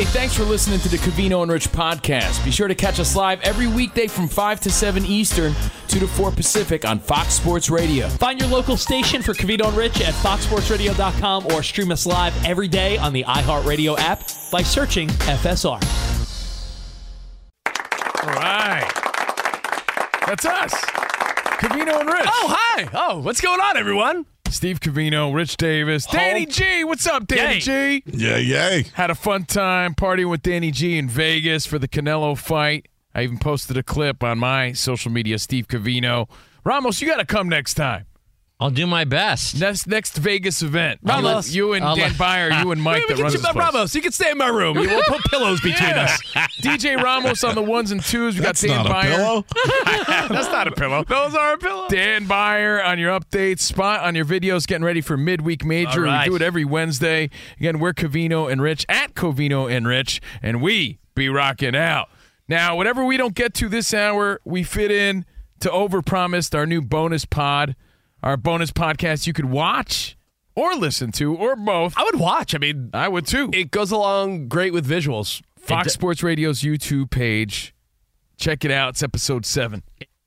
Hey, thanks for listening to the Covino and Rich podcast. Be sure to catch us live every weekday from 5 to 7 Eastern, 2 to 4 Pacific on Fox Sports Radio. Find your local station for Covino and Rich at foxsportsradio.com or stream us live every day on the iHeartRadio app by searching FSR. All right. That's us. Covino and Rich. Oh, hi. Oh, what's going on, everyone? Steve Covino, Rich Davis, Danny G. What's up, Danny Yay. G? Yeah, yay. Had a fun time partying with Danny G in Vegas for the Canelo fight. I even posted a clip on my social media, Steve Covino. Ramos, you got to come next time. I'll do my best. Next next Vegas event. Ramos. you and I'll Dan Beyer, you and Mike Wait, that runs chip this. Ramos. You can stay in my room. We'll put pillows between Yeah. us. DJ Ramos on the ones and twos. We That's got Dan not a Byer. pillow. That's not a pillow. Those are a pillow. Dan Beyer on your updates, Spot on your videos, getting ready for midweek major. Right. We do it every Wednesday. Again, we're Covino and Rich at Covino and Rich, and we be rocking out. Now, whatever we don't get to this hour, we fit in to Overpromised, our new bonus pod, our bonus podcast you could watch or listen to, or both. I would watch. I mean, I would too. it goes along great with visuals. Fox Sports Radio's YouTube page. Check it out. It's episode seven.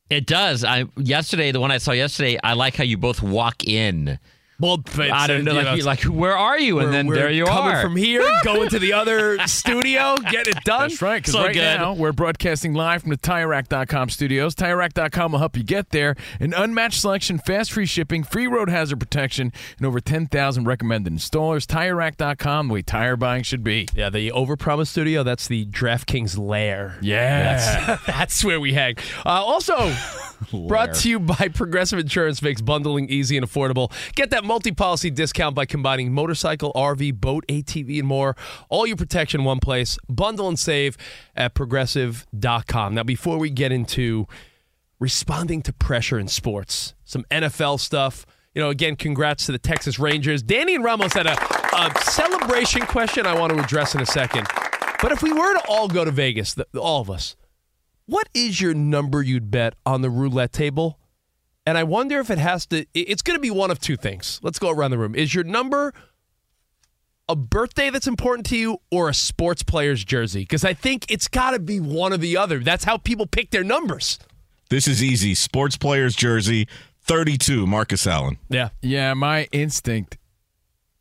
It does. I yesterday, the one I saw yesterday, I like how you both walk in. Well, I don't know, like, you- like where are you? And then there you are. coming are. from here, going to the other studio, get it done. That's right, because So right good. now we're broadcasting live from the TireRack.com studios. TireRack.com will help you get there. An unmatched selection, fast free shipping, free road hazard protection, and over 10,000 recommended installers. TireRack.com, the way tire buying should be. Yeah, the Overpromise Studio. That's the DraftKings lair. Yeah. That's, that's where we hang. Uh, also, brought to you by Progressive Insurance makes bundling easy and affordable. Get that multi-policy discount by combining motorcycle, RV, boat, ATV, and more. All your protection in one place. Bundle and save at progressive.com. Now, before we get into responding to pressure in sports, some NFL stuff. You know, again, congrats to the Texas Rangers. Danny and Ramos had a, a celebration question I want to address in a second. But if we were to all go to Vegas, the, all of us, what is your number you'd bet on the roulette table? And I wonder if it has to, it's going to be one of two things. Let's go around the room. Is your number a birthday that's important to you or a sports player's jersey? Because I think it's got to be one or the other. That's how people pick their numbers. This is easy. Sports player's jersey, 32, Marcus Allen. Yeah. Yeah, my instinct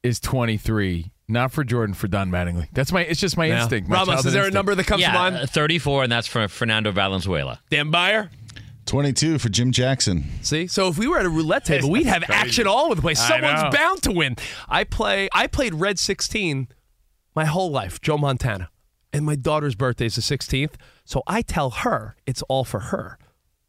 is 23. Not for Jordan, for Don Mattingly. That's my. It's just my Yeah. instinct. my Ramos, is childhood there a number that comes yeah, to mind? uh, 34, and that's for Fernando Valenzuela. Dan Beyer? 22 for Jim Jackson. See, so if we were at a roulette table, we'd have action all over the place. Someone's bound to win. I play. I played Red 16 my whole life, Joe Montana, and my daughter's birthday is the 16th. So I tell her it's all for her,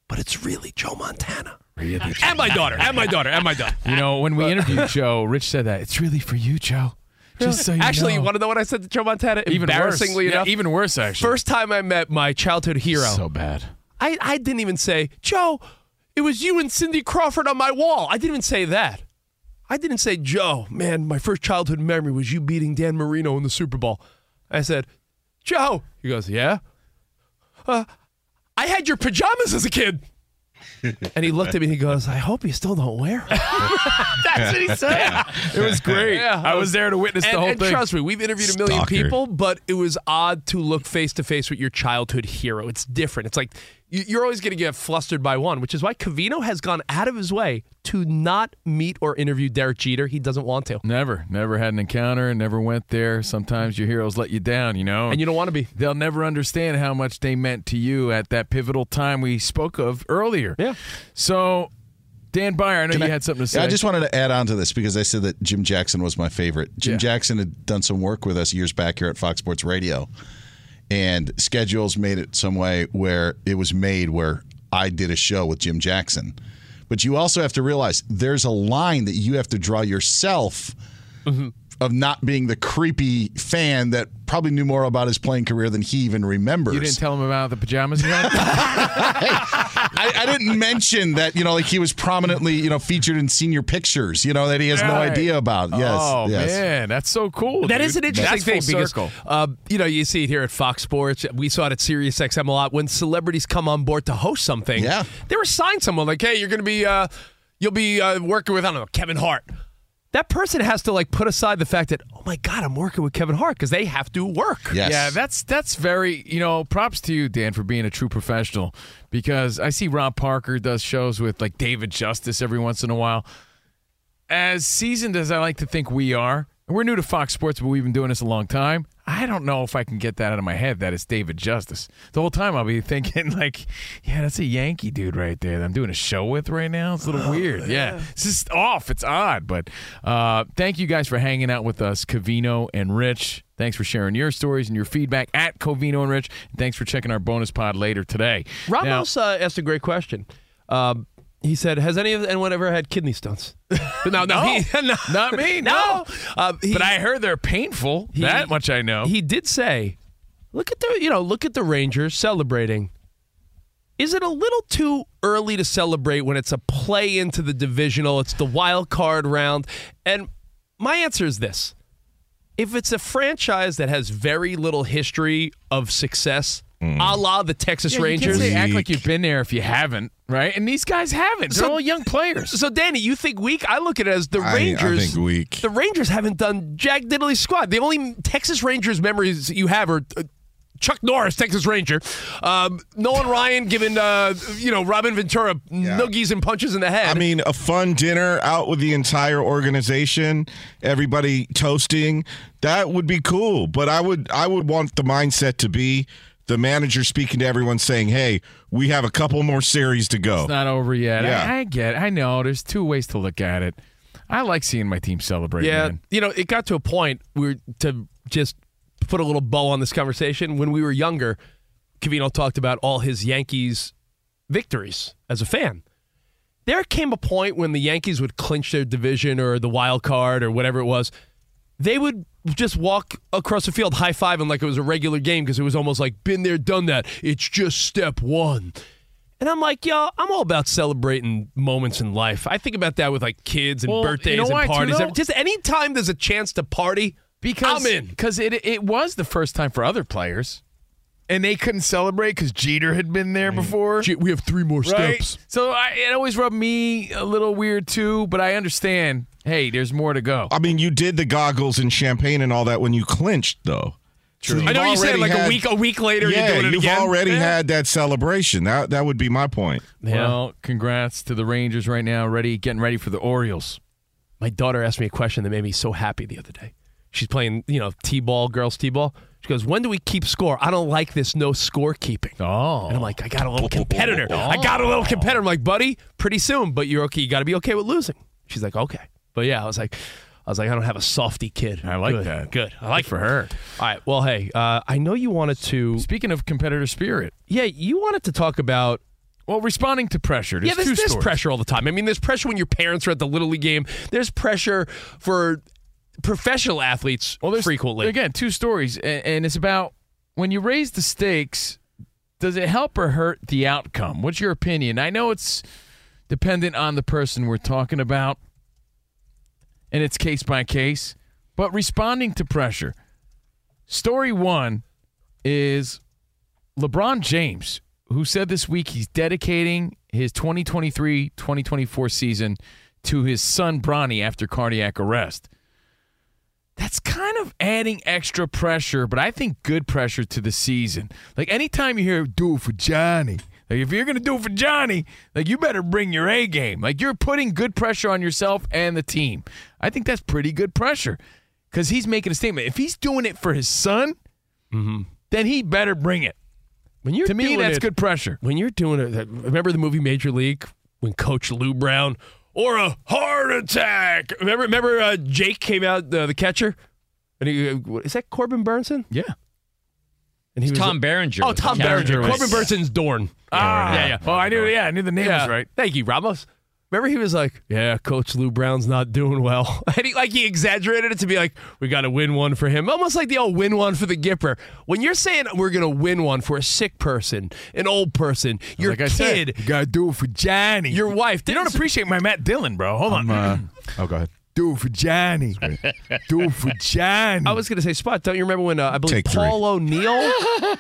but it's really Joe Montana. Really? And my daughter, and my daughter, and my daughter. You know, when we interviewed Joe, Rich said that it's really for you, Joe. Just so you Actually, know. you want to know what I said to Joe Montana? even Embarrassingly worse. Yeah, enough, even worse actually. first time I met my childhood hero, so bad. I, I didn't even say, Joe, it was you and Cindy Crawford on my wall. I didn't even say that. I didn't say, Joe, man, my first childhood memory was you beating Dan Marino in the Super Bowl. I said, Joe. He goes, yeah. Uh, I had your pajamas as a kid. and he looked at me and he goes, I hope you still don't wear 'em." That's what he said. It was great. Yeah, I was there to witness and, the whole thing. and thing. trust me, we've interviewed a million Stalker. people, but it was odd to look face to face with your childhood hero. It's different. It's like you- you're always going to get flustered by one, which is why Covino has gone out of his way to not meet or interview Derek Jeter. He doesn't want to. Never, never had an encounter, never went there. Sometimes your heroes let you down, you know. And you don't want to be. They'll never understand how much they meant to you at that pivotal time we spoke of earlier. Yeah. So, Dan Beyer, I know Can you I- had something to say. Yeah, I just wanted to add on to this because I said that Jim Jackson was my favorite. Jim Yeah. Jackson had done some work with us years back here at Fox Sports Radio, and schedules made it some way where it was made where I did a show with Jim Jackson. But you also have to realize there's a line that you have to draw yourself mm-hmm. Of not being the creepy fan that probably knew more about his playing career than he even remembers. you didn't tell him about the pajamas you had? I, I didn't mention that you know like he was prominently you know featured in senior pictures you know that he has no idea about yes oh, yes man. That's so cool. That dude. is an interesting That's thing full because circle. uh, you know you see it here at Fox Sports. We saw it at Sirius XM a lot when celebrities come on board to host something. Yeah. they were assigned someone like, "Hey, you're going to be uh, you'll be uh, working with I don't know Kevin Hart." That person has to like put aside the fact that oh my god, I'm working with Kevin Hart because they have to work. yes Yeah, that's that's very you know. Props to you, Dan, for being a true professional. Because I see Rob Parker does shows with like David Justice every once in a while. As seasoned as I like to think we are, and we're new to Fox Sports, but we've been doing this a long time. I don't know if I can get that out of my head that it's David Justice. The whole time I'll be thinking like, yeah, that's a Yankee dude right there that I'm doing a show with right now. It's a little weird. Yeah. It's just off. It's odd. But uh, thank you guys for hanging out with us, Covino and Rich. Thanks for sharing your stories and your feedback at Covino and Rich. And thanks for checking our bonus pod later today. Now- Ramos uh, asked a great question. Um, he said, "Has any of anyone ever had kidney stones?" no, no, No. he- no. Not me, No, Uh, he- but I heard they're painful. He- that much I know. He did say, "Look at the you know look at the Rangers celebrating." Is it a little too early to celebrate when it's a play into the divisional? It's the wild card round, and my answer is this: if it's a franchise that has very little history of success, a la the Texas Yeah, you Rangers, can't say act like you've been there if you haven't, right? And these guys haven't. They're So- all young players. So, Danny, you think weak? I look at it as the I- I Rangers. think weak. The Rangers haven't done Jack Diddley squad. The only Texas Rangers memories you have are uh, Chuck Norris, Texas Ranger, um, Nolan Ryan giving uh, you know Robin Ventura noogies and punches in the head. I mean, a fun dinner out with the entire organization, everybody toasting. That would be cool. But I would I would want the mindset to be the manager speaking to everyone saying, "Hey, we have a couple more series to go." It's not over yet. Yeah. I, I get. I know. There's two ways to look at it. I like seeing my team celebrate. yeah, man. you know, it got to a point where to just put a little bow on this conversation. When we were younger, Covino talked about all his Yankees victories as a fan. There came a point when the Yankees would clinch their division or the wild card or whatever it was. They would just walk across the field high fiving like it was a regular game because it was almost like, been there, done that. It's just step one. And I'm like, yo, I'm all about celebrating moments in life. I think about that with like kids and Well, you birthdays know and parties. though? Just anytime there's a chance to party, Because I'm in. Because it it was the first time for other players, and they couldn't celebrate because Jeter had been there before. Gee, we have three more right? steps. So I, it always rubbed me a little weird too. But I understand. Hey, there's more to go. I mean, you did the goggles and champagne and all that when you clinched, though. True. I know you said like a week, a week later Yeah, you're doing it you've again. already Yeah. had that celebration. That that would be my point. Well, congrats to the Rangers right now. Ready, getting ready for the Orioles. My daughter asked me a question that made me so happy the other day. She's playing, you know, t-ball, girls t-ball. She goes, "When do we keep score? I don't like this no score keeping." Oh, And I'm like, I got a little competitor. I oh. got a little competitor. I'm like, buddy, pretty soon, but you're okay. You got to be okay with losing. She's like, okay. But yeah, I was like, I was like, I don't have a softy kid. I like Good, that. Good. I like for her. All right. Well, hey, uh, I know you wanted to. Speaking of competitor spirit, Yeah, you wanted to talk about. well, responding to pressure. There's yeah, there's, there's pressure all the time. I mean, there's pressure when your parents are at the little league game. There's pressure for professional athletes Well, there's frequently. again two stories, and, and it's about when you raise the stakes. Does it help or hurt the outcome? What's your opinion? I know it's dependent on the person we're talking about. And it's case by case, but responding to pressure. Story one is LeBron James, who said this week he's dedicating his 2023 2024 season to his son Bronny after cardiac arrest. That's kind of adding extra pressure, but I think good pressure to the season. Like anytime you hear do it for Johnny, like if you're gonna do it for Johnny, like you better bring your A game. Like you're putting good pressure on yourself and the team. I think that's pretty good pressure because he's making a statement. If he's doing it for his son, then he better bring it. When you're to me, that's it- good pressure. When you're doing it, remember the movie Major League when Coach Lou Brown or a heart attack? Remember, remember uh, Jake came out uh, the catcher, and he uh, is that Corbin Bernsen? Yeah. And he It's was Tom Berenger Oh, Tom catcher. Berenger. Corbin Bernsen's Dorn. Ah, yeah, yeah. Oh, I knew. Yeah, I knew the name was right. Thank you, Ramos. Remember, he was like, "Yeah, Coach Lou Brown's not doing well," and he like he exaggerated it to be like, "We got to win one for him," almost like the old win one for the Gipper. When you're saying we're gonna win one for a sick person, an old person, your like I kid, said, you gotta do it for Johnny. your wife, you don't appreciate my Matt Dillon, bro. Hold on. Uh, oh, go ahead. Do it for Johnny. do it for Johnny. I was gonna say, Spot. Don't you remember when uh, I believe Take three. Paul O'Neill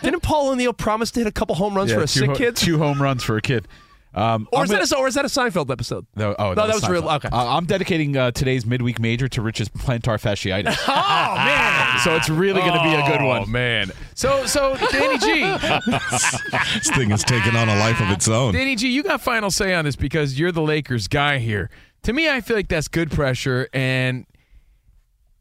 didn't Paul O'Neill promise to hit a couple home runs for a sick ho- kid? two home runs for a kid. Um, Or I'm is, gonna- that a, or is that a Seinfeld episode? No, oh, No, that was Seinfeld. real- okay. Uh, I'm dedicating uh, today's midweek major to Rich's plantar fasciitis. oh man. so it's really going to be a good Oh one. man. So so Danny G, This thing is taking on a life of its own. Danny G, you got final say on this because you're the Lakers guy here. To me, I feel like that's good pressure, and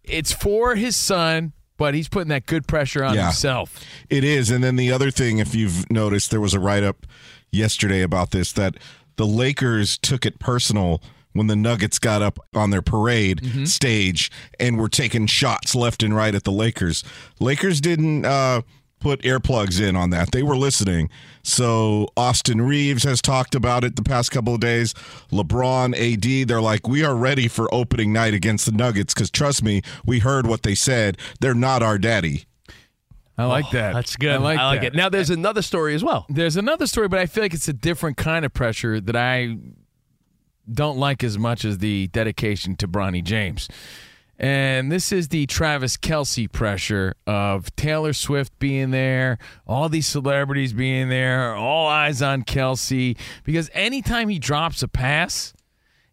it's for his son, but he's putting that good pressure on Yeah. himself. It is. And then the other thing, if you've noticed, there was a write up yesterday about this that the Lakers took it personal when the Nuggets got up on their parade Mm-hmm. stage and were taking shots left and right at the Lakers. Lakers didn't uh, put earplugs in on that. They were listening. So Austin Reaves has talked about it the past couple of days. LeBron, AD, they're like, we are ready for opening night against the Nuggets because trust me, we heard what they said. They're not our daddy. I like oh, that. That's good. I like, that. it. Now there's another story as well. There's another story, but I feel like it's a different kind of pressure that I don't like as much as the dedication to Bronny James. And this is the Travis Kelce pressure of Taylor Swift being there, all these celebrities being there, all eyes on Kelce. Because anytime he drops a pass,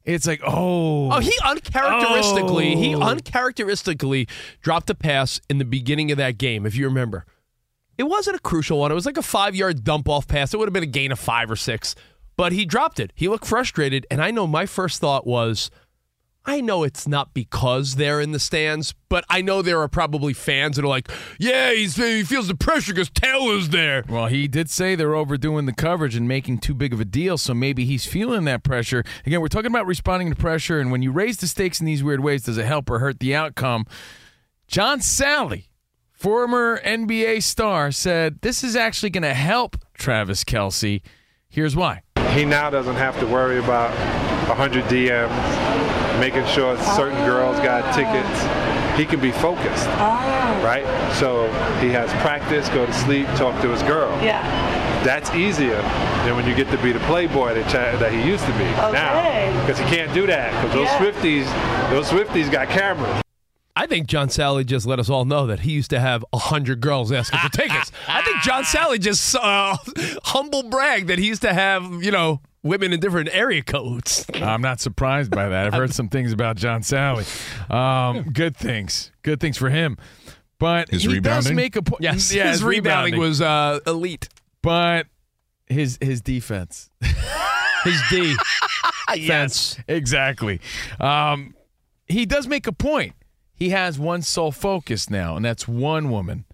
it's like, oh. Oh, he uncharacteristically, he Oh. uncharacteristically dropped a pass in the beginning of that game, if you remember. It wasn't a crucial one. It was like a five yard dump off pass. It would have been a gain of five or six, but he dropped it. He looked frustrated. And I know my first thought was, I know it's not because they're in the stands, but I know there are probably fans that are like, yeah, he's, he feels the pressure because Taylor's there. Well, he did say they're overdoing the coverage and making too big of a deal, so maybe he's feeling that pressure. Again, we're talking about responding to pressure, and when you raise the stakes in these weird ways, does it help or hurt the outcome? John Salley, former NBA star, said this is actually going to help Travis Kelce. Here's why. He now doesn't have to worry about 100 DMs, making sure certain girls got tickets. He can be focused, oh. right? So he has practice, go to sleep, talk to his girl. Yeah. That's easier than when you get to be the playboy that, that he used to be Okay. now. Because he can't do that. Because those Yeah. Swifties, those Swifties got cameras. I think John Salley just let us all know that he used to have a hundred girls asking for tickets. I think John Salley just uh, humble brag that he used to have, you know, women in different area codes. I'm not surprised by that. I've heard some things about John Salley. Um, good things. Good things for him. But His he does rebounding? make a point. Yes, yeah, his, rebounding, was uh, elite. but his his defense. His D. yes, exactly. Um, he does make a point. He has one sole focus now, and that's one woman.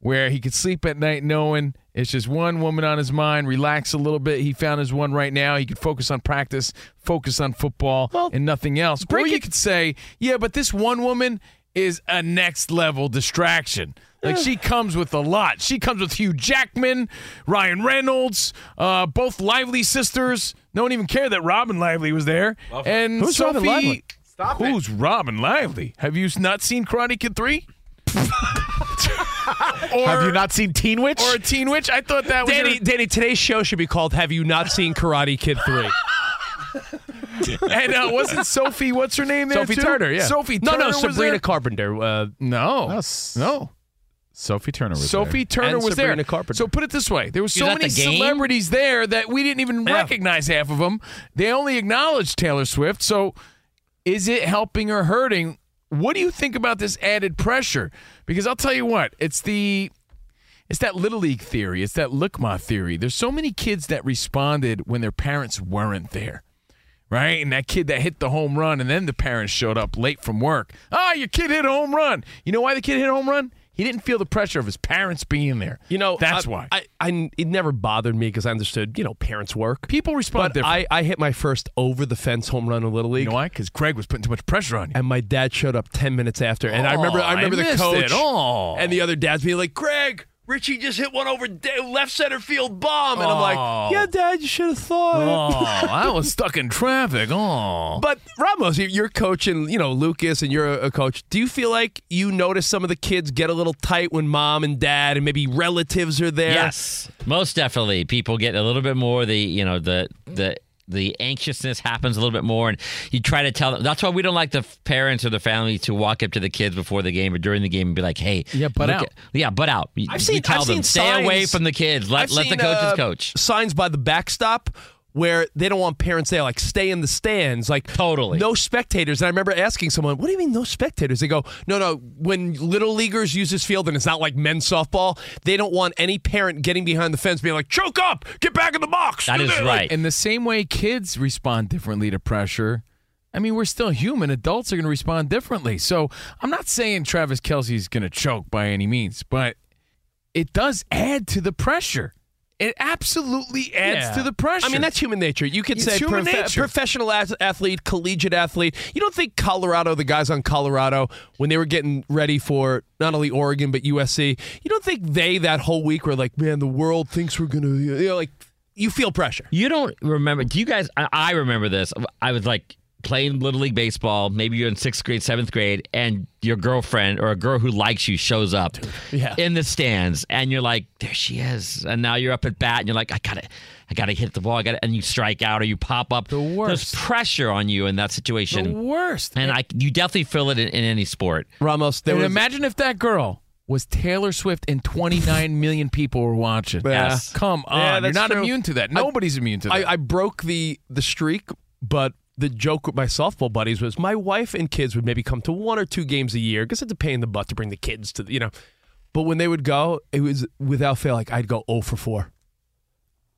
Where he could sleep at night knowing it's just one woman on his mind, relax a little bit. He found his one right now. He could focus on practice, focus on football, and nothing else. Or you it- could say, yeah, but this one woman is a next level distraction. Like she comes with a lot. She comes with Hugh Jackman, Ryan Reynolds, uh, both Lively sisters. No one even cared that Robin Lively was there. And Who's Sophie, Robin Lively? Stop it. Who's Robin Lively? Have you not seen Karate Kid 3? or, Have you not seen Teen Witch? or Teen Witch? I thought that was Danny, your- Danny, today's show should be called Have You Not Seen Karate Kid 3? and uh, wasn't Sophie? What's her name? There Sophie too? Turner, yeah. Sophie. No, Turner no, was Sabrina there? Carpenter. Uh, No, no. Sophie Turner was there. Sophie there. Turner And was Sabrina there. Carpenter. So put it this way: there was She so many the celebrities there that we didn't even Yeah. recognize half of them. They only acknowledged Taylor Swift. So, is it helping or hurting? What do you think about this added pressure? Because I'll tell you what, it's the it's that little league theory. It's that look ma theory. There's so many kids that responded when their parents weren't there. Right? And that kid that hit the home run and then the parents showed up late from work. Ah, your kid hit a home run. You know why the kid hit a home run? He didn't feel the pressure of his parents being there. You know, That's I, why. I, I it never bothered me because I understood, you know, parents work. People respond But. I, I hit my first over the fence home run in Little League. you know why? Because Craig was putting too much pressure on you. and my dad showed up 10 minutes after and i remember i Oh, remember I the coach it. Oh. and the other dads being like greg richie just hit one over da- left center field bomb and i'm Oh. like yeah dad you should have thought Oh, I was stuck in traffic. Oh. but Ramos, you- you're coaching, you know, Lucas, and you're a a coach. Do you feel like you notice some of the kids get a little tight when mom and dad and maybe relatives are there? Yes, most definitely. People get a little bit more. The you know the the the anxiousness happens a little bit more, and you try to tell them. That's why we don't like the parents or the family to walk up to the kids before the game or during the game and be like, "Hey, Yeah, but out. at- yeah, butt out." You, I've you seen. tell I've them seen stay signs- away from the kids. Let I've let the coaches uh, coach. Signs by the backstop where they don't want parents there, like stay in the stands, like Totally. no spectators. And I remember asking someone, "What do you mean no spectators?" They go, "No, no. When little leaguers use this field and it's not like men's softball, they don't want any parent getting behind the fence being like, choke up, get back in the box." That do is this." right. In the same way kids respond differently to pressure, I mean, we're still human. Adults are going to respond differently. So I'm not saying Travis Kelce's going to choke by any means, but it does add to the pressure. It absolutely adds Yeah. to the pressure. I mean, that's human nature. You could It's say human profe- nature. professional ath- athlete, collegiate athlete. You don't think Colorado, the guys on Colorado, when they were getting ready for not only Oregon but USC, you don't think they that whole week were like, man, the world thinks we're gonna, you know, like you feel pressure. You don't remember? Do you guys? I, I remember this. I was like playing little league baseball. Maybe you're in sixth grade, seventh grade, and your girlfriend or a girl who likes you shows up yeah. in the stands, and you're like, "There she is!" And now you're up at bat, and you're like, "I gotta, I gotta hit the ball. I gotta," and you strike out or you pop up. The worst. There's pressure on you in that situation. the situation, worst. and I, you definitely feel it in, in any sport. Ramos, there and was, imagine if that girl was Taylor Swift and 29 million people were watching. Yes. Come on. Yeah, You're not true. immune to that. Nobody's immune to that. I, I broke the the streak, but the joke with my softball buddies was my wife and kids would maybe come to one or two games a year because it's a pain in the butt to bring the kids to you know. But when they would go, it was without fail like I'd go 0 for 4.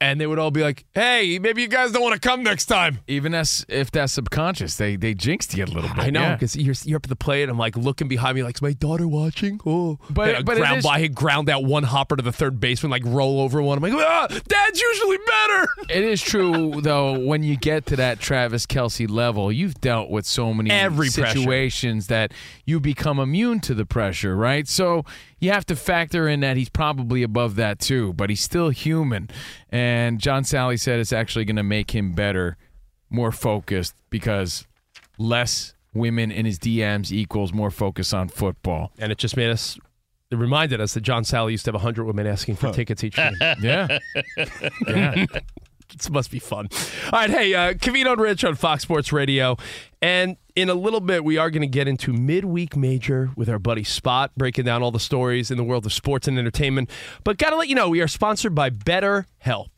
And they would all be like, "Hey, maybe you guys don't want to come next time." Even as if that's subconscious, they they jinxed you a little bit. I know yeah. because you're, you're up at the plate. I'm like looking behind me, like, "Is my daughter watching?" Oh, But- Hit a but ground is- by, ground out one hopper to the third baseman, like roll over one. I'm like, ah, "Dad's usually better." It is true though. When you get to that Travis Kelce level, you've dealt with so many Every pressure. situations that you become immune to the pressure, right? So you have to factor in that he's probably above that too, but he's still human. And John Salley said it's actually going to make him better, more focused because less women in his DMs equals more focus on football. and it just made us it reminded us that John Salley used to have 100 women asking for tickets each game. Yeah. yeah. this must be fun. All right, hey, uh, Covino and Rich on Fox Sports Radio. And in a little bit, we are going to get into midweek major with our buddy Spot, breaking down all the stories in the world of sports and entertainment. But got to let you know, we are sponsored by BetterHelp.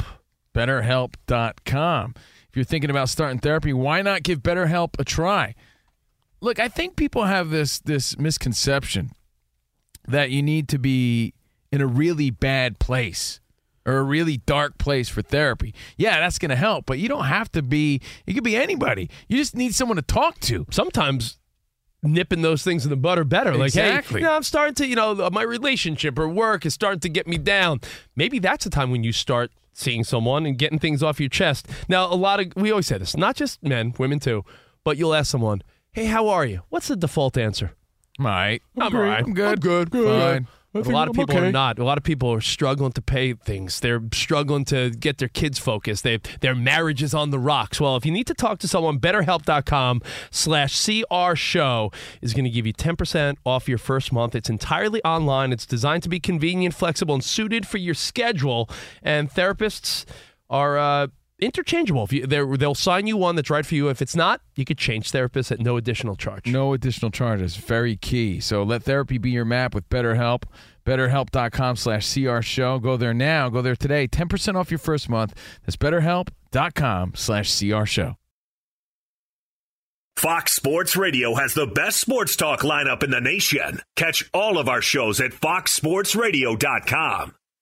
BetterHelp.com. If you're thinking about starting therapy, why not give BetterHelp a try? Look, I think people have this this misconception that you need to be in a really bad place or a really dark place for therapy. Yeah, that's going to help, but you don't have to be it could be anybody. You just need someone to talk to. Sometimes nipping those things in the bud are better. Like, Exactly. hey, you know, I'm starting to, you know, uh, my relationship or work is starting to get me down. Maybe that's the time when you start seeing someone and getting things off your chest. Now, a lot of, we always say this, not just men, women too, but you'll ask someone, hey, how are you? What's the default answer? I'm all right. I'm all right. I'm good. I'm good. Fine. But a lot of people are not. A lot of people are struggling to pay things. They're struggling to get their kids focused. They their marriage is on the rocks. Well, if you need to talk to someone, betterhelp.com slash CR show is going to give you 10% off your first month. It's entirely online. It's designed to be convenient, flexible, and suited for your schedule. And therapists are uh, interchangeable. If you, they're- they'll sign you one that's right for you. If it's not, you could change therapists at no additional charge. No additional charges. Very key. So let therapy be your map with BetterHelp. BetterHelp.com slash CR Show. Go there now. Go there today. 10% off your first month. That's BetterHelp.com slash CR Show. Fox Sports Radio has the best sports talk lineup in the nation. Catch all of our shows at foxsportsradio.com.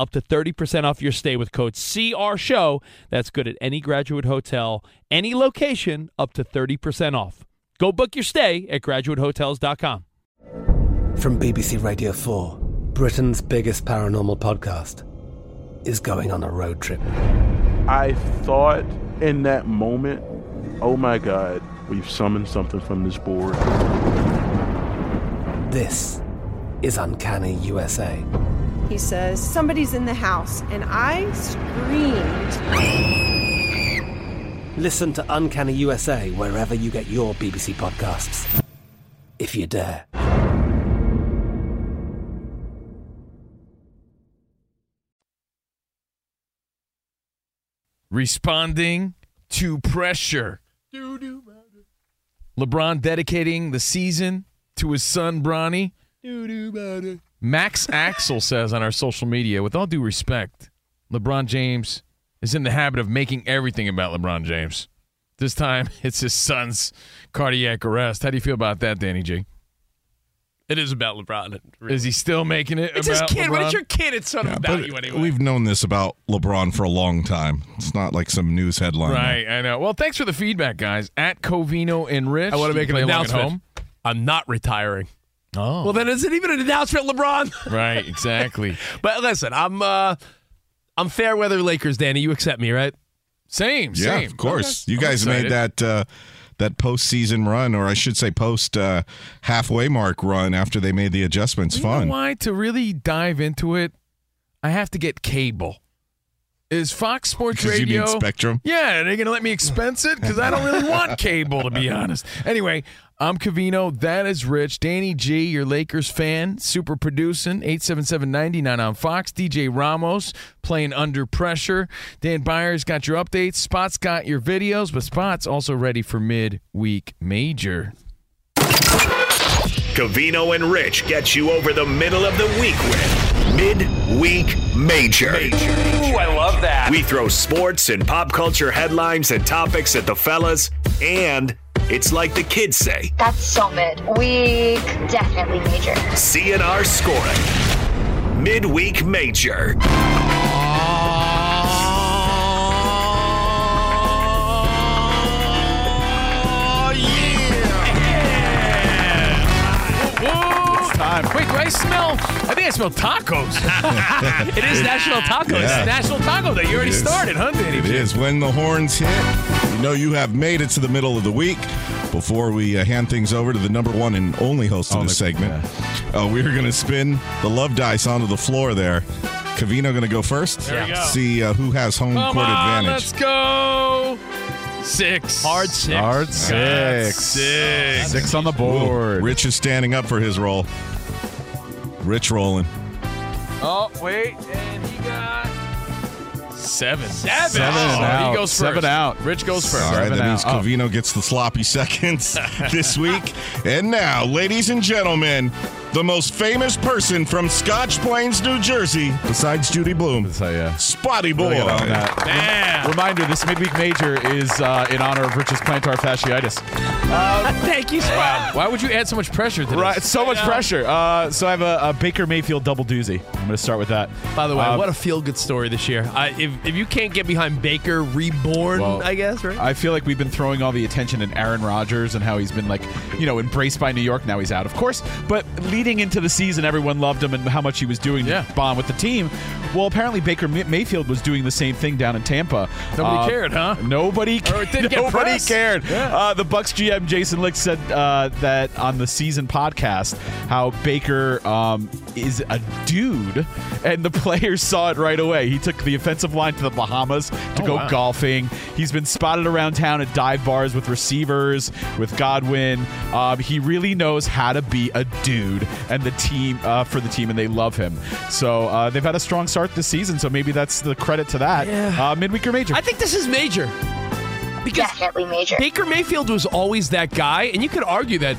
up to 30% off your stay with code CR Show. That's good at any graduate hotel, any location, up to 30% off. Go book your stay at graduatehotels.com. From BBC Radio 4, Britain's biggest paranormal podcast is going on a road trip. I thought in that moment, oh my God, we've summoned something from this board. This is Uncanny USA. He says, Somebody's in the house. And I screamed. Listen to Uncanny USA wherever you get your BBC podcasts, if you dare. Responding to pressure. LeBron dedicating the season to his son, Bronny. Max Axel says on our social media, with all due respect, LeBron James is in the habit of making everything about LeBron James. This time, it's his son's cardiac arrest. How do you feel about that, Danny G? It is about LeBron. Is he still making it It's his about kid. When it's your kid, it's sort of about you anyway. We've known this about LeBron for a long time. It's not like some news headline. Right, I know. Well, thanks for the feedback, guys. At Covino and Rich. I want to make an play along at announcement. I'm not retiring. Oh. Well, then is it even an announcement, LeBron? Right, exactly. but listen, I'm uh I'm fair weather Lakers, Danny. You accept me, right? Same, Yeah, same. of course. Okay. You guys made that uh, that postseason run, or I should say, post uh, halfway mark run after they made the adjustments You fun. know why? To really dive into it, I have to get cable. Is Fox Sports 'Cause you need Radio Spectrum? Yeah, are they going to let me expense it? Because I don't really want cable, to be honest. Anyway, I'm Covino. That is Rich. Danny G, your Lakers fan, super producing. 877-99 on Fox. DJ Ramos playing under pressure. Dan Beyers got your updates. Spot's got your videos, but Spot's also ready for midweek major. Covino and Rich get you over the middle of the week with Midweek Major. Ooh, I love that. We throw sports and pop culture headlines and topics at the fellas, and it's like the kids say. That's summit. Week definitely major. CNR scoring. Midweek major. Oh, Quick race smell. I think I smell tacos. it is National Taco Yeah. It's National Taco Day. You already started, huh, Danny? It is. When the horns hit, you know you have made it to the middle of the week. Before we uh, hand things over to the number one and only host of this segment, uh, we're going to spin the love dice onto the floor there. Covino going to go first. There we go. See uh, who has home Come court on, advantage. let's go. Six. Hard six. Hard God, six. Six. Six on the board. Ooh, Rich is standing up for his role. Rich rolling. Oh, wait. And he got seven. Seven Oh, out. He goes first. Seven out. Rich goes first. All right, Seven that means out. Oh. Covino gets the sloppy seconds this week. And now, ladies and gentlemen, the most famous person from Scotch Plains, New Jersey, besides Judy Blume, So, yeah. Spotty Boy. Look at all that. Damn. Reminder: This midweek major is uh, in honor of Rich's plantar fasciitis. Thank you, Spot. Why would you add so much pressure to Right, this? so much pressure. Uh, so I have a, a Baker Mayfield double doozy. I'm going to start with that. By the way, Uh, what a feel good story this year. I, if, if you can't get behind Baker reborn, Well, I guess, right? I feel like we've been throwing all the attention in Aaron Rodgers and how he's been like, you know, embraced by New York. Now he's out, of course. But leading into the season, everyone loved him and how much he was doing Yeah. to bond with the team. Well, apparently Baker May- Mayfield was doing the same thing down in Tampa. Nobody Uh, cared, huh? Nobody, Or nobody cared. Yeah. Uh, the Bucs GM Jason Licht said uh, that on the season podcast how Baker um, is a dude, and the players saw it right away. He took the offensive line to the Bahamas to Oh, go wow. golfing. He's been spotted around town at dive bars with receivers, with Godwin. Um, he really knows how to be a dude, and the team uh, for the team, and they love him. So uh, they've had a strong start this season. So maybe that's the credit to that. Yeah. Uh, midweek or major. I think this is major. Because Definitely major. Baker Mayfield was always that guy, and you could argue that,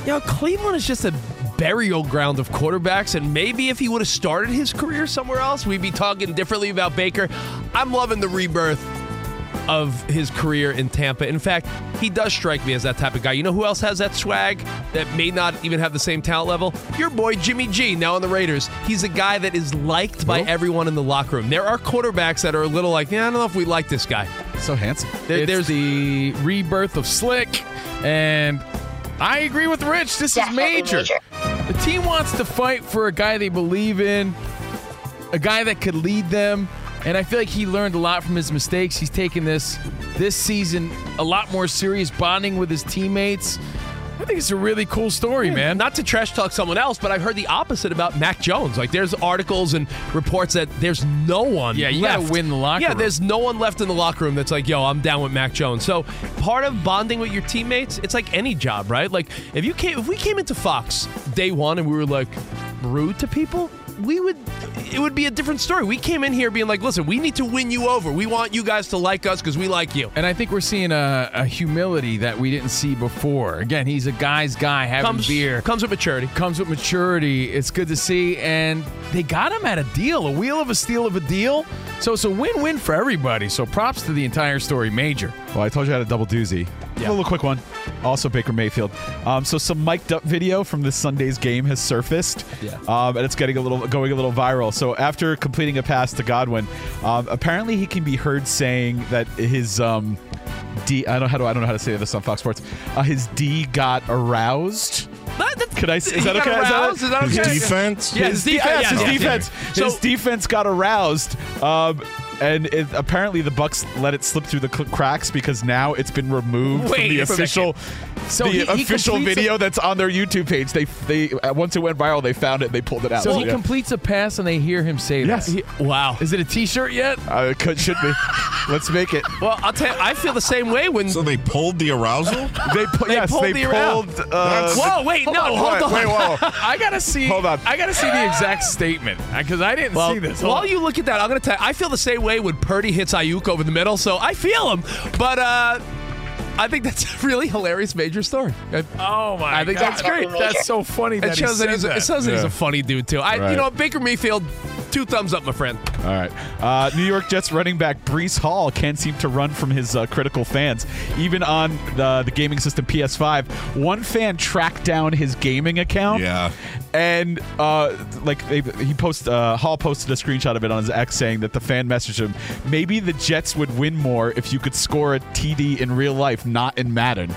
you know, Cleveland is just a burial ground of quarterbacks, and maybe if he would have started his career somewhere else, we'd be talking differently about Baker. I'm loving the rebirth of his career in Tampa. In fact, he does strike me as that type of guy. You know who else has that swag that may not even have the same talent level? Your boy Jimmy G, now on the Raiders. He's a guy that is liked by everyone in the locker room. There are quarterbacks that are a little like, yeah, I don't know if we like this guy. so handsome. There- It's there's the rebirth of Slick, and I agree with Rich. This Definitely is major. major. The team wants to fight for a guy they believe in, a guy that could lead them, and I feel like he learned a lot from his mistakes. He's taken this this season a lot more serious, bonding with his teammates. I think it's a really cool story, man. Not to trash talk someone else, but I've heard the opposite about Mac Jones. Like there's articles and reports that there's no one. Yeah, you gotta win the locker Yeah, room. there's no one left in the locker room that's like, yo, I'm down with Mac Jones. So part of bonding with your teammates, it's like any job, right? Like if you came, if we came into Fox day one and we were like rude to people, we would. It would be a different story. We came in here being like, listen, we need to win you over. We want you guys to like us because we like you. And I think we're seeing a, a humility that we didn't see before. Again, he's a guy's guy having Comes beer. comes with maturity. Comes with maturity. It's good to see. And they got him at a deal, a wheel of a steal of a deal. So it's a win win for everybody. So props to the entire story, Major. Well, I told you I had a double doozy. A little quick one. Also, Baker Mayfield. Um, so some mic'd up video from this Sunday's game has surfaced. Yeah. Um, and it's getting a little going a little viral. So after completing a pass to Godwin, um, apparently he can be heard saying that his um, D. I don't how do I don't know how to say this on Fox Sports. Uh, his D got aroused. Could I? Is He that okay? aroused? Is that His okay? defense? Yeah, his his defense. Yes, his yeah, yeah. defense. So- his defense got aroused. Um, and it, apparently the Bucs let it slip through the cracks because now it's been removed Wait from the official, So the he- he official completes a- video that's on their YouTube page. They they uh, once it went viral, they found it. and They pulled it out. So he yeah. completes a pass and they hear him say Yes. that. Wow. Is it a t shirt yet? Uh, it could, should be. Let's make it. Well, I'll tell you, I feel the same way when So they pulled the arousal? They, pu- They yes, pulled they the around. pulled. Uh, Whoa, wait, no, on, hold wait, on. Wait, whoa. I gotta see. Hold on. I gotta see the exact statement because I didn't Well, see this. Hold while on. you look at that, I'm gonna tell you, I feel the same way when Purdy hits Aiyuk over the middle, so I feel him. But uh, I think that's a really hilarious major story. It, oh my I think god, that's great. That's so funny. That it shows he that he's said a, it shows that he's a funny dude too. I, Right. you know, Baker Mayfield, two thumbs up, my friend. All right. Uh, New York Jets running back Breece Hall can't seem to run from his uh, critical fans. Even on the, the gaming system PS5, one fan tracked down his gaming account. Yeah. And uh, like they, he post uh, Hall posted a screenshot of it on his X saying that the fan messaged him, maybe the Jets would win more if you could score a TD in real life, not in Madden.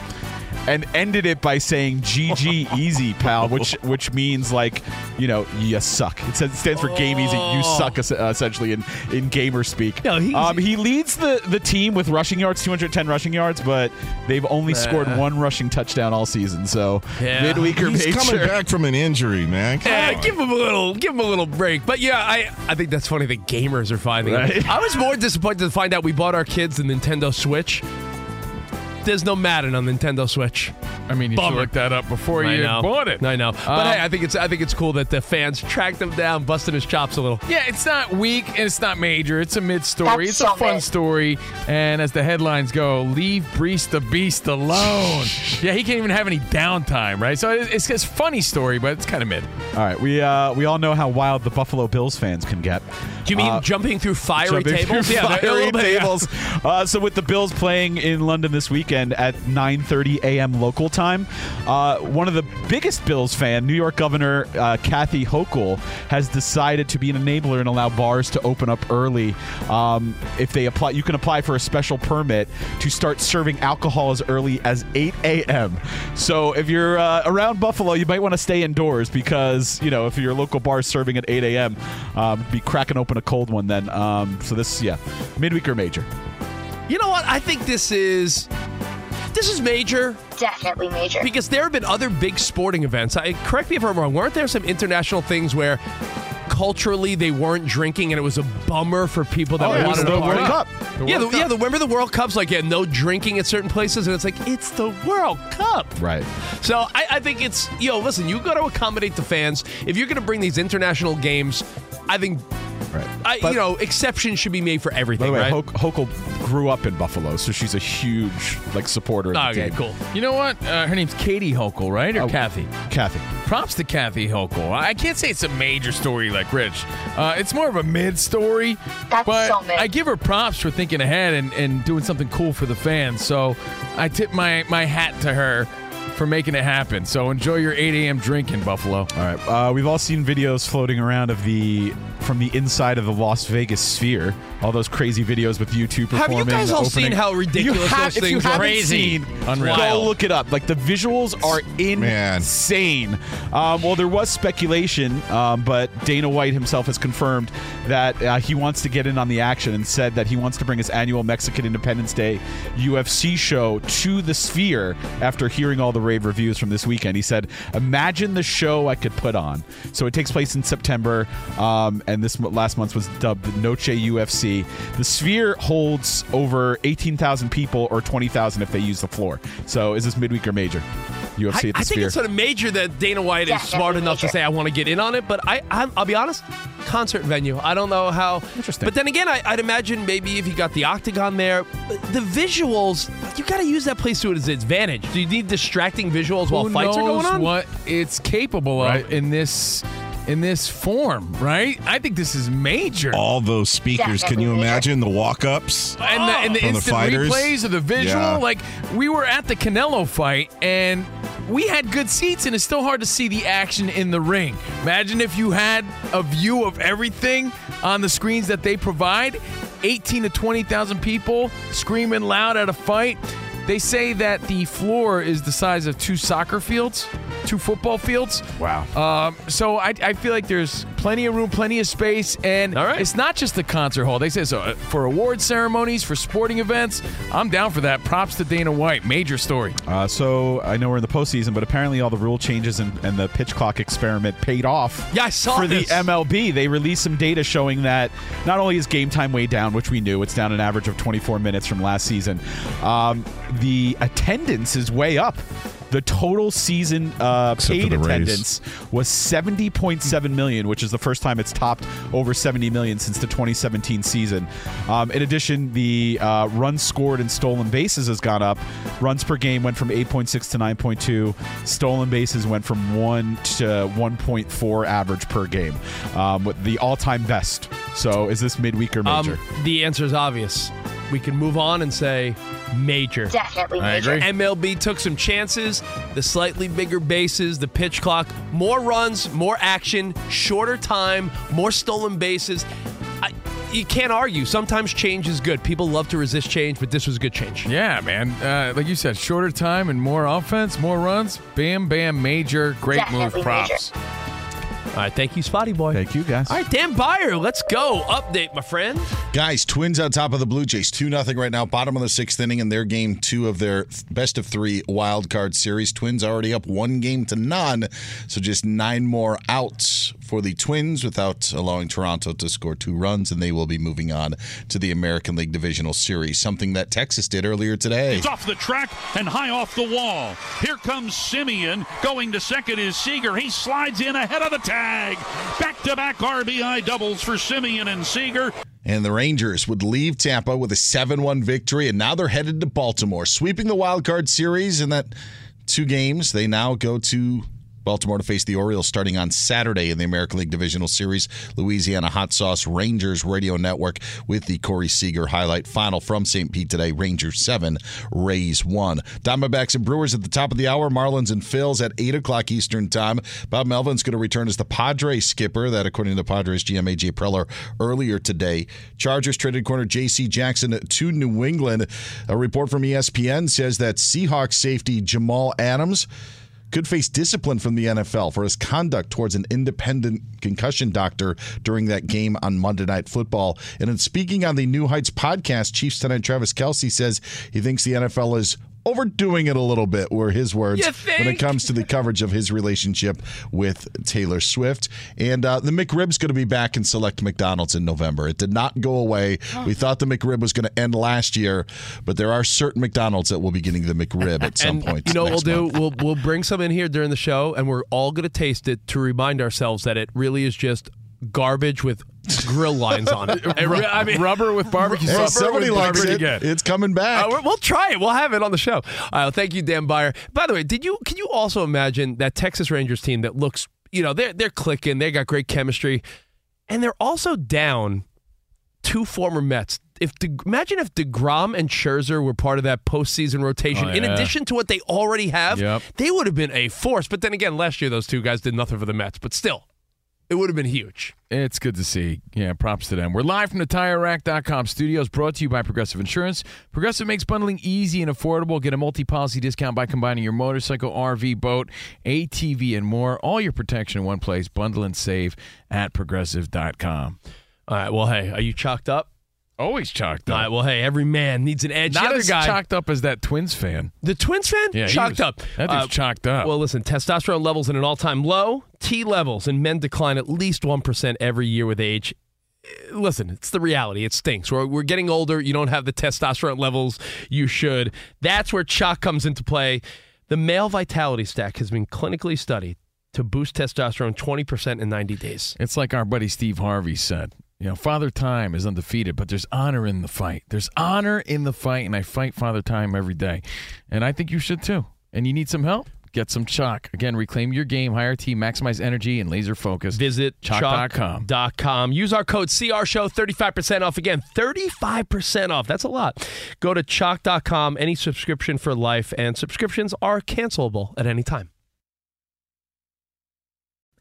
And ended it by saying "GG easy, pal," which which means like you know you suck. It says- stands for Game Easy. You Oh. suck essentially in in gamer speak. No, he's- um, he leads the the team with rushing yards, 210 rushing yards, but they've only scored Uh. one rushing touchdown all season. So Yeah. midweek or He's major. coming back from an injury, man. Come Yeah, on. give him a little, give him a little break. But yeah, I, I think that's funny that gamers are finding. Right. I was more disappointed to find out we bought our kids the Nintendo Switch. There's no Madden on Nintendo Switch. I mean, you should look that up before I you know. bought it. I know, but Um, hey, I think it's I think it's cool that the fans tracked him down, busting his chops a little. Yeah, it's not weak and it's not major. It's a mid story. That's It's a fun mid. story. And as the headlines go, leave Breece the Beast alone. yeah, he can't even have any downtime, right? So it- it's it's a funny story, but it's kind of mid. All right, we uh, we all know how wild the Buffalo Bills fans can get. Do you mean Uh, jumping through fiery jumping tables? through yeah, they're a fiery little bit- yeah. tables. Uh, so with the Bills playing in London this weekend at 9:30 a.m. local time, uh, one of the biggest Bills fan, New York Governor uh, Kathy Hochul, has decided to be an enabler and allow bars to open up early. Um, if they apply, you can apply for a special permit to start serving alcohol as early as 8 a.m. So if you're uh, around Buffalo, you might want to stay indoors because you know if your local bar is serving at 8 a.m., um, be cracking open a cold one then. Um, so this, yeah, midweek or major. You know what? I think this is this is major Definitely major. because there have been other big sporting events. I, correct me if I'm wrong. Weren't there some international things where culturally they weren't drinking and it was a bummer for people that Oh, yeah, wanted the to World party? Cup. The yeah, World the, yeah. Cup. The, remember the World Cup's like yeah, no drinking at certain places, and it's like it's the World Cup. Right. So I, I think it's yo. Listen, you got to accommodate the fans. If you're going to bring these international games, I think Right. I, But- you know exceptions should be made for By everything. the way, right? Hoch- Hochul grew up in Buffalo, so she's a huge like supporter of the okay, team. cool. You know what? Uh, her name's Katie Hochul, right? Or Oh. Kathy? Kathy. Props to Kathy Hochul. I can't say it's a major story like Rich. Uh, it's more of a mid story. That's but so mid. I give her props for thinking ahead and, and doing something cool for the fans. So I tip my, my hat to her for making it happen. So enjoy your 8 a.m. drinking, Buffalo. All right. Uh, we've all seen videos floating around of the from the inside of the Las Vegas Sphere. All those crazy videos with YouTube Have you guys all opening. seen how You ridiculous have- those if you things are? Crazy. Seen, Unreal. Go look it up. Like the visuals are insane. Um, well, there was speculation, um, but Dana White himself has confirmed that uh, he wants to get in on the action and said that he wants to bring his annual Mexican Independence Day UFC show to the Sphere after hearing all the rave reviews from this weekend. He said, "Imagine the show I could put on." So it takes place in September, um, and this last month was dubbed the Noche UFC. The Sphere holds over 18,000 people or 20,000 if they use the floor. So is this midweek or major? UFC I, at the I think it's sort of major that Dana White is Definitely smart enough to say I want to get in on it. But I, I'm, I'll be honest, concert venue. I don't know how. Interesting. But then again, I, I'd imagine maybe if you got the octagon there, the visuals. You got to use that place to its advantage. Do you need distracting visuals while Who fights are going on? what it's capable of Right. in this in this form, right? I think this is major. All those speakers. Can you imagine the walk ups? and the, and the From the instant fighters? replays of the visual. Yeah. Like we were at the Canelo fight and we had good seats, and it's still hard to see the action in the ring. Imagine if you had a view of everything on the screens that they provide. 18 to 20,000 people screaming loud at a fight. They say that the floor is the size of two soccer fields, two football fields. Wow. Um, so I, I feel like there's plenty of room, plenty of space, and right. it's not just the concert hall. They say so uh, for award ceremonies, for sporting events. I'm down for that. Props to Dana White. Major story. Uh, so I know we're in the postseason, but apparently all the rule changes and, and the pitch clock experiment paid off. Yeah, I saw for this. the MLB. They released some data showing that not only is game time way down, which we knew, it's down an average of 24 minutes from last season. Um, the attendance is way up. The total season uh, paid the Rays. attendance was 70.7 million, which is the first time it's topped over 70 million since the 2017 season. Um, in addition, the uh, runs scored and stolen bases has gone up. Runs per game went from 8.6 to 9.2. Stolen bases went from 1 to 1.4 average per game, um, with the all-time best. So, is this midweek or major? Um, the answer is obvious. We can move on and say major. Definitely I major. agree. MLB took some chances. The slightly bigger bases, the pitch clock, more runs, more action, shorter time, more stolen bases. I, you can't argue. Sometimes change is good. People love to resist change, but this was a good change. Yeah, man. Uh, like you said, shorter time and more offense, more runs. Bam, bam, major. Great move. Definitely Props. All right, thank you, Spotty Boy. Thank you, guys. All right, Dan Beyer, let's go. Update, my friend. Guys, Twins on top of the Blue Jays, 2 0 right now, bottom of the sixth inning in their game two of their best of three wild card series. Twins already up one game to none, so just nine more outs for the Twins without allowing Toronto to score two runs, and they will be moving on to the American League Divisional Series, something that Texas did earlier today. It's off the track and high off the wall. Here comes Semien. Going to second is Seager. He slides in ahead of the tag. Back to back RBI doubles for Semien and Seager. And the Rangers would leave Tampa with a 7 1 victory, and now they're headed to Baltimore, sweeping the wild card series in that two games. They now go to Baltimore to face the Orioles starting on Saturday in the American League Divisional Series. Louisiana Hot Sauce Rangers Radio Network with the Corey Seager highlight final from St. Pete today. Rangers 7, Rays 1. Diamondbacks and Brewers at the top of the hour. Marlins and Phils at 8 o'clock Eastern Time. Bob Melvin's going to return as the Padres skipper. That, according to Padres GM AJ Preller earlier today. Chargers traded corner J.C. Jackson to New England. A report from ESPN says that Seahawks safety Jamal Adams could face discipline from the NFL for his conduct towards an independent concussion doctor during that game on Monday Night Football. And in speaking on the New Heights podcast, Chiefs Tenant Travis Kelce says he thinks the NFL is overdoing it a little bit, were his words, when it comes to the coverage of his relationship with Taylor Swift. And uh, the McRib's going to be back in select McDonald's in November. It did not go away. We thought the McRib was going to end last year, but there are certain McDonald's that will be getting the McRib at some and point. you know what we'll month. do? We'll we'll bring some in here during the show, and we're all going to taste it to remind ourselves that it really is just garbage with grill lines on it. I mean, rubber with barbecue Hey, sauce. somebody with likes barbecue it. again. It's coming back. Uh, we'll try it. We'll have it on the show. Well, thank you, Dan Beyer. By the way, did you can you also imagine that Texas Rangers team that looks, you know, they're they're clicking, they got great chemistry, and they're also down two former Mets. If De, imagine if Degrom and Scherzer were part of that postseason rotation, Oh, in addition to what they already have, Yep. they would have been a force. But then again, last year those two guys did nothing for the Mets. But still, it would have been huge. It's good to see. Yeah, props to them. We're live from the TireRack.com studios, brought to you by Progressive Insurance. Progressive makes bundling easy and affordable. Get a multi-policy discount by combining your motorcycle, RV, boat, ATV, and more. All your protection in one place. Bundle and save at Progressive.com. All right. Well, hey, are you chalked up? Always chalked up. right. Well, hey, every man needs an edge. Not the as guy, chalked up as that Twins fan. The Twins fan? Yeah, chalked was- up. that dude's Uh, chalked up. Well, listen, testosterone levels in an all time low. T levels in men decline at least 1% every year with age. Uh, Listen, it's the reality. It stinks. We're, we're getting older. You don't have the testosterone levels you should. That's where Choq comes into play. The male vitality stack has been clinically studied to boost testosterone 20% in 90 days. It's like our buddy Steve Harvey said. You know, Father Time is undefeated, but there's honor in the fight. There's honor in the fight, and I fight Father Time every day. And I think you should too. And you need some help? Get some Choq. Again, reclaim your game, higher T, maximize energy, and laser focus. Visit choq.com. choq.com. Use our code CR Show 35% off. Again, 35% off. That's a lot. Go to choq.com, any subscription for life, and subscriptions are cancelable at any time.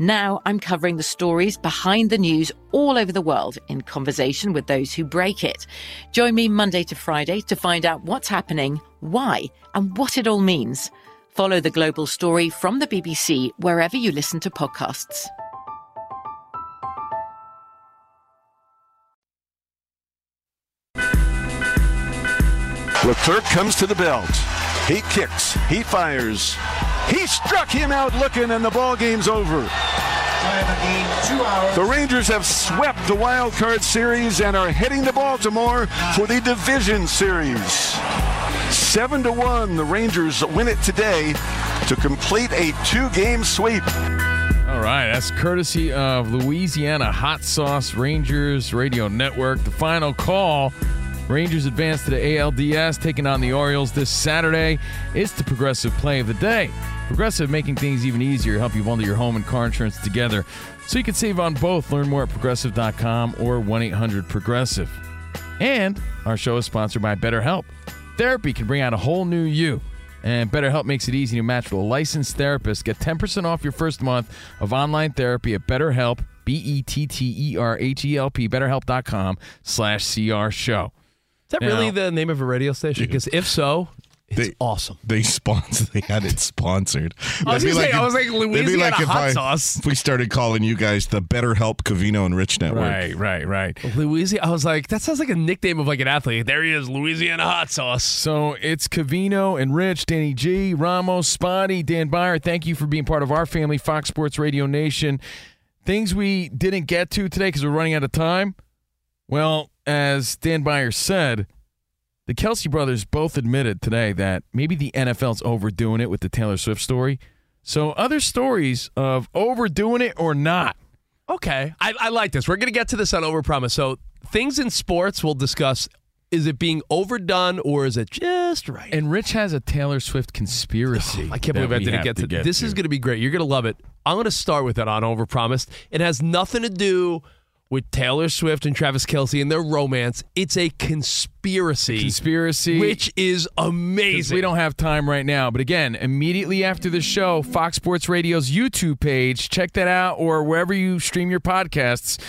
Now I'm covering the stories behind the news all over the world in conversation with those who break it. Join me Monday to Friday to find out what's happening, why, and what it all means. Follow the global story from the BBC wherever you listen to podcasts. Leclerc comes to the belt. He kicks. He fires. He struck him out looking, and the ball game's over. The Rangers have swept the wild card series and are heading to Baltimore for the division series. Seven to one, the Rangers win it today to complete a two-game sweep. All right, that's courtesy of Louisiana Hot Sauce Rangers Radio Network. The final call. Rangers advance to the ALDS, taking on the Orioles this Saturday. It's the progressive play of the day. Progressive making things even easier, help you bundle your home and car insurance together so you can save on both. Learn more at progressive.com or 1 800 Progressive. And our show is sponsored by BetterHelp. Therapy can bring out a whole new you. And BetterHelp makes it easy to match with a licensed therapist. Get 10% off your first month of online therapy at BetterHelp, B-E-T-T-E-R-H-E-L-P, betterhelp.com slash CR show. Is that really the name of a radio station? Because if so, it's they, awesome. They sponsor. They had it sponsored. I was That'd be gonna say, I if- was like, that'd be Louisiana if hot I- sauce. If we started calling you guys the Better Help Covino and Rich Network. Right, right, right. Louisiana. I was like, that sounds like a nickname of like an athlete. There he is, Louisiana hot sauce. So it's Covino and Rich, Danny G, Ramos, Spotty, Dan Beyer. Thank you for being part of our family, Fox Sports Radio Nation. Things we didn't get to today because we're running out of time. Well, as Dan Beyer said, the Kelce brothers both admitted today that maybe the NFL's overdoing it with the Taylor Swift story. So other stories of overdoing it or not. Okay, I, I like this. We're gonna get to this on Overpromise. So things in sports we'll discuss. Is it being overdone or is it just right? And Rich has a Taylor Swift conspiracy. I can't believe I didn't get to, get this. Is going to be great. You're going to love it. I'm going to start with it on Overpromised. It has nothing to do with Taylor Swift and Travis Kelce and their romance. It's a conspiracy. Conspiracy. Which is amazing. We don't have time right now. But again, immediately after the show, Fox Sports Radio's YouTube page, check that out, or wherever you stream your podcasts.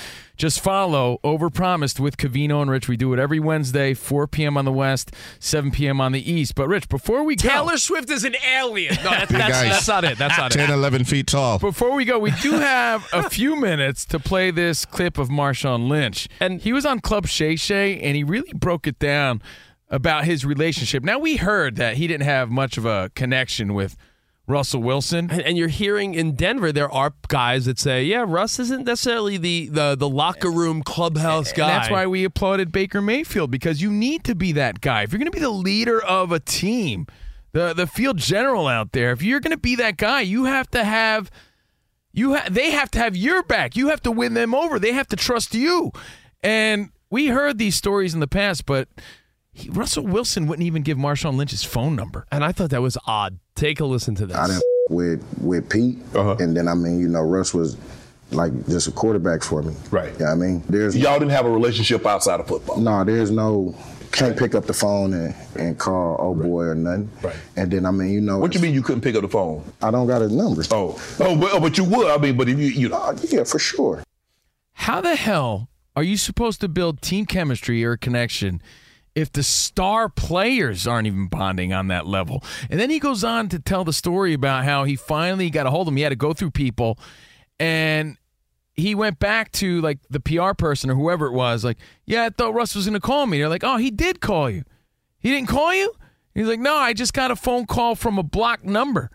Just follow Overpromised with Covino and Rich. We do it every Wednesday, 4 p.m. on the West, 7 p.m. on the East. But Rich, before we go, Taylor Swift is an alien. No, that's, Big that's, guys. that's not it. That's not 10, it. 11 feet tall. Before we go, we do have a few minutes to play this clip of Marshawn Lynch. And he was on Club Shay Shay, and he really broke it down about his relationship. Now, we heard that he didn't have much of a connection with Russell Wilson. And, and you're hearing in Denver, there are guys that say, "Yeah, Russ isn't necessarily the the, the locker room clubhouse guy." And that's why we applauded Baker Mayfield because you need to be that guy. If you're going to be the leader of a team, the the field general out there, if you're going to be that guy, you have to have you ha- they have to have your back. You have to win them over. They have to trust you. And we heard these stories in the past, but he, Russell Wilson wouldn't even give Marshawn Lynch his phone number. And I thought that was odd. Take a listen to this. I didn't with with Pete, uh-huh. and then I mean, you know, Russ was like just a quarterback for me. Right. Yeah, I mean, there's Y'all didn't have a relationship outside of football. no, there's no can't pick up the phone and, and call oh, old boy or nothing. Right. And then I mean, you know, What you mean you couldn't pick up the phone? I don't got his number. Oh, oh, but, oh, but you would. I mean, but if you, you know, yeah, for sure. How the hell are you supposed to build team chemistry or a connection if the star players aren't even bonding on that level? And then he goes on to tell the story about how he finally got a hold of him. He had to go through people and he went back to like the PR person or whoever it was, like, yeah, I thought Russ was going to call me. They're like, oh, he did call you. He didn't call you? He's like, no, I just got a phone call from a blocked number.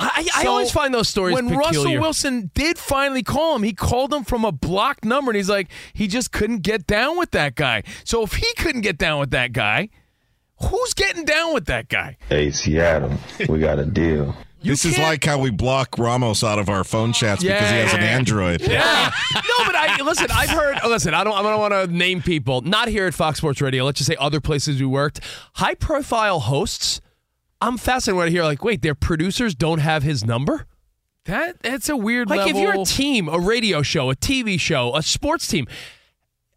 I, I always find those stories When Russell. Wilson did finally call him, he called him from a blocked number, and he's like, he just couldn't get down with that guy. So if he couldn't get down with that guy, who's getting down with that guy? Hey, Seattle, we got a deal. this is like how we block Ramos out of our phone chats because he has an Android. Yeah. no, but I listen. I've heard. oh, Listen, I don't. I don't want to name people. Not here at Fox Sports Radio. Let's just say other places we worked. High profile hosts. I'm fascinated when I hear like, wait, their producers don't have his number. That that's a weird. Like if you're a team, a radio show, a TV show, a sports team.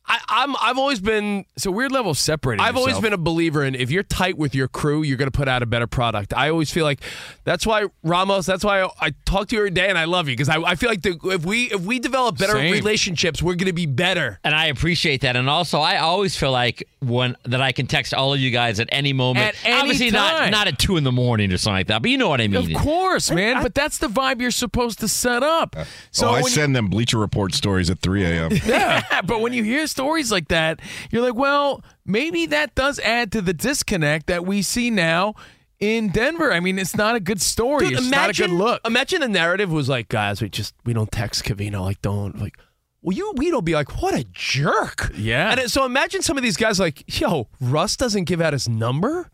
I, I'm I've always been it's a weird level of separating. I've always been a believer in if you're tight with your crew, you're going to put out a better product. I always feel like that's why Ramos. That's why I, I talk to you every day and I love you because I, I feel like the, if we if we develop better Same. relationships, we're going to be better. And I appreciate that. And also, I always feel like when that I can text all of you guys at any moment. At any Obviously, not time. not at two in the morning or something like that. But you know what I mean. Of course, man. but that's the vibe you're supposed to set up. So oh, I when you- send them Bleacher Report stories at 3 a.m. yeah, but when you hear stories like that, you're like, well, maybe that does add to the disconnect that we see now in Denver. I mean, it's not a good story. Dude, it's not a good look. Imagine the narrative was like, guys, we just we don't text Covino, like don't like. Well, you we don't be like, what a jerk. Yeah. And uh, so imagine some of these guys like, yo, Russ doesn't give out his number.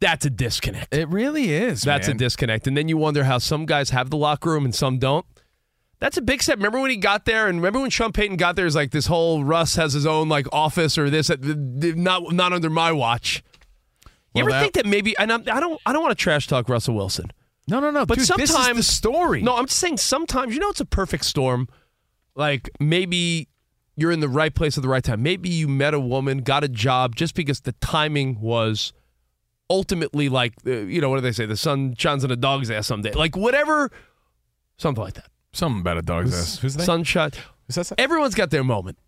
That's a disconnect. It really is. That's man. a disconnect. And then you wonder how some guys have the locker room and some don't. That's a big step. Remember when he got there, and remember when Sean Payton got there? Is like this whole Russ has his own like office or this, not not under my watch. You Well, ever that- think that maybe? And I'm, I don't, I don't want to trash talk Russell Wilson. No, no, no. But Dude, sometimes the story. No, I'm just saying sometimes you know it's a perfect storm. Like maybe you're in the right place at the right time. Maybe you met a woman, got a job just because the timing was ultimately like uh, you know what do they say? The sun shines on a dog's ass someday. Like whatever, something like that. Something about a dog's ass. Who's that? Sunshine. Everyone's got their moment.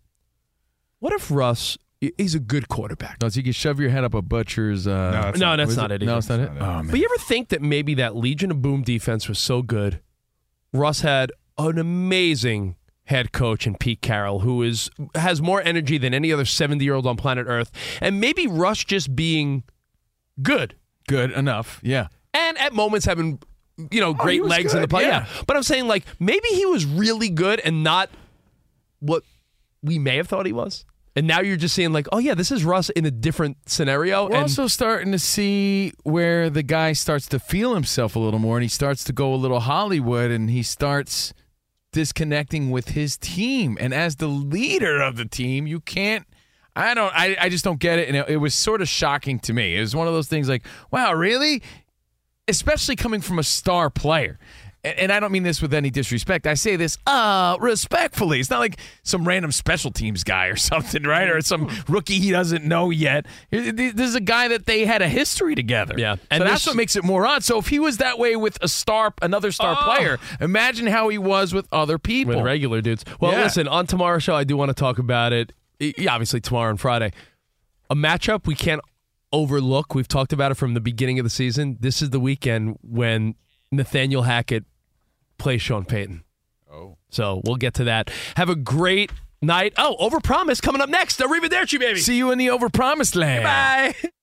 What if Russ? He's a good quarterback. No, so you can shove your head up a butcher's. Uh, No, that's not- was it No, either. it's not it. Oh man. But you ever think that maybe that Legion of Boom defense was so good? Russ had an amazing head coach in Pete Carroll, who is has more energy than any other 70 year old on planet Earth. And maybe Russ just being good. Good enough. Yeah. And at moments having, you know, Oh, great legs in the good, play. yeah. But I'm saying, like, maybe he was really good and not what we may have thought he was. And now you're just seeing, like, oh, yeah, this is Russ in a different scenario. We're and also starting to see where the guy starts to feel himself a little more, and he starts to go a little Hollywood, and he starts disconnecting with his team. And as the leader of the team, you can't. I don't. I, I just don't get it, and it, it was sort of shocking to me. It was one of those things like, wow, really? Especially coming from a star player. And, and I don't mean this with any disrespect. I say this uh respectfully. It's not like some random special teams guy or something, right? Or some rookie he doesn't know yet. This is a guy that they had a history together. Yeah. And so that's what makes it more odd. So if he was that way with a star, another star Oh. player, imagine how he was with other people. with regular dudes. Well, Yeah. listen, on tomorrow's show, I do want to talk about it. Obviously tomorrow and Friday. A matchup we can't overlook. We've talked about it from the beginning of the season. This is the weekend when Nathaniel Hackett plays Sean Payton. Oh. So we'll get to that. Have a great night. Oh, Overpromise coming up next. Arrivederci, baby. See you in the overpromised land. Bye.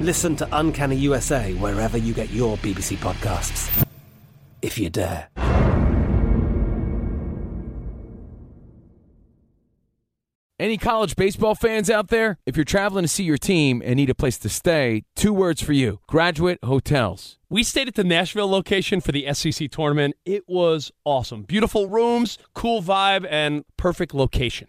Listen to Uncanny USA wherever you get your BBC podcasts, if you dare. Any college baseball fans out there? If you're traveling to see your team and need a place to stay, two words for you Graduate Hotels. We stayed at the Nashville location for the SEC tournament. It was awesome. Beautiful rooms, cool vibe, and perfect location.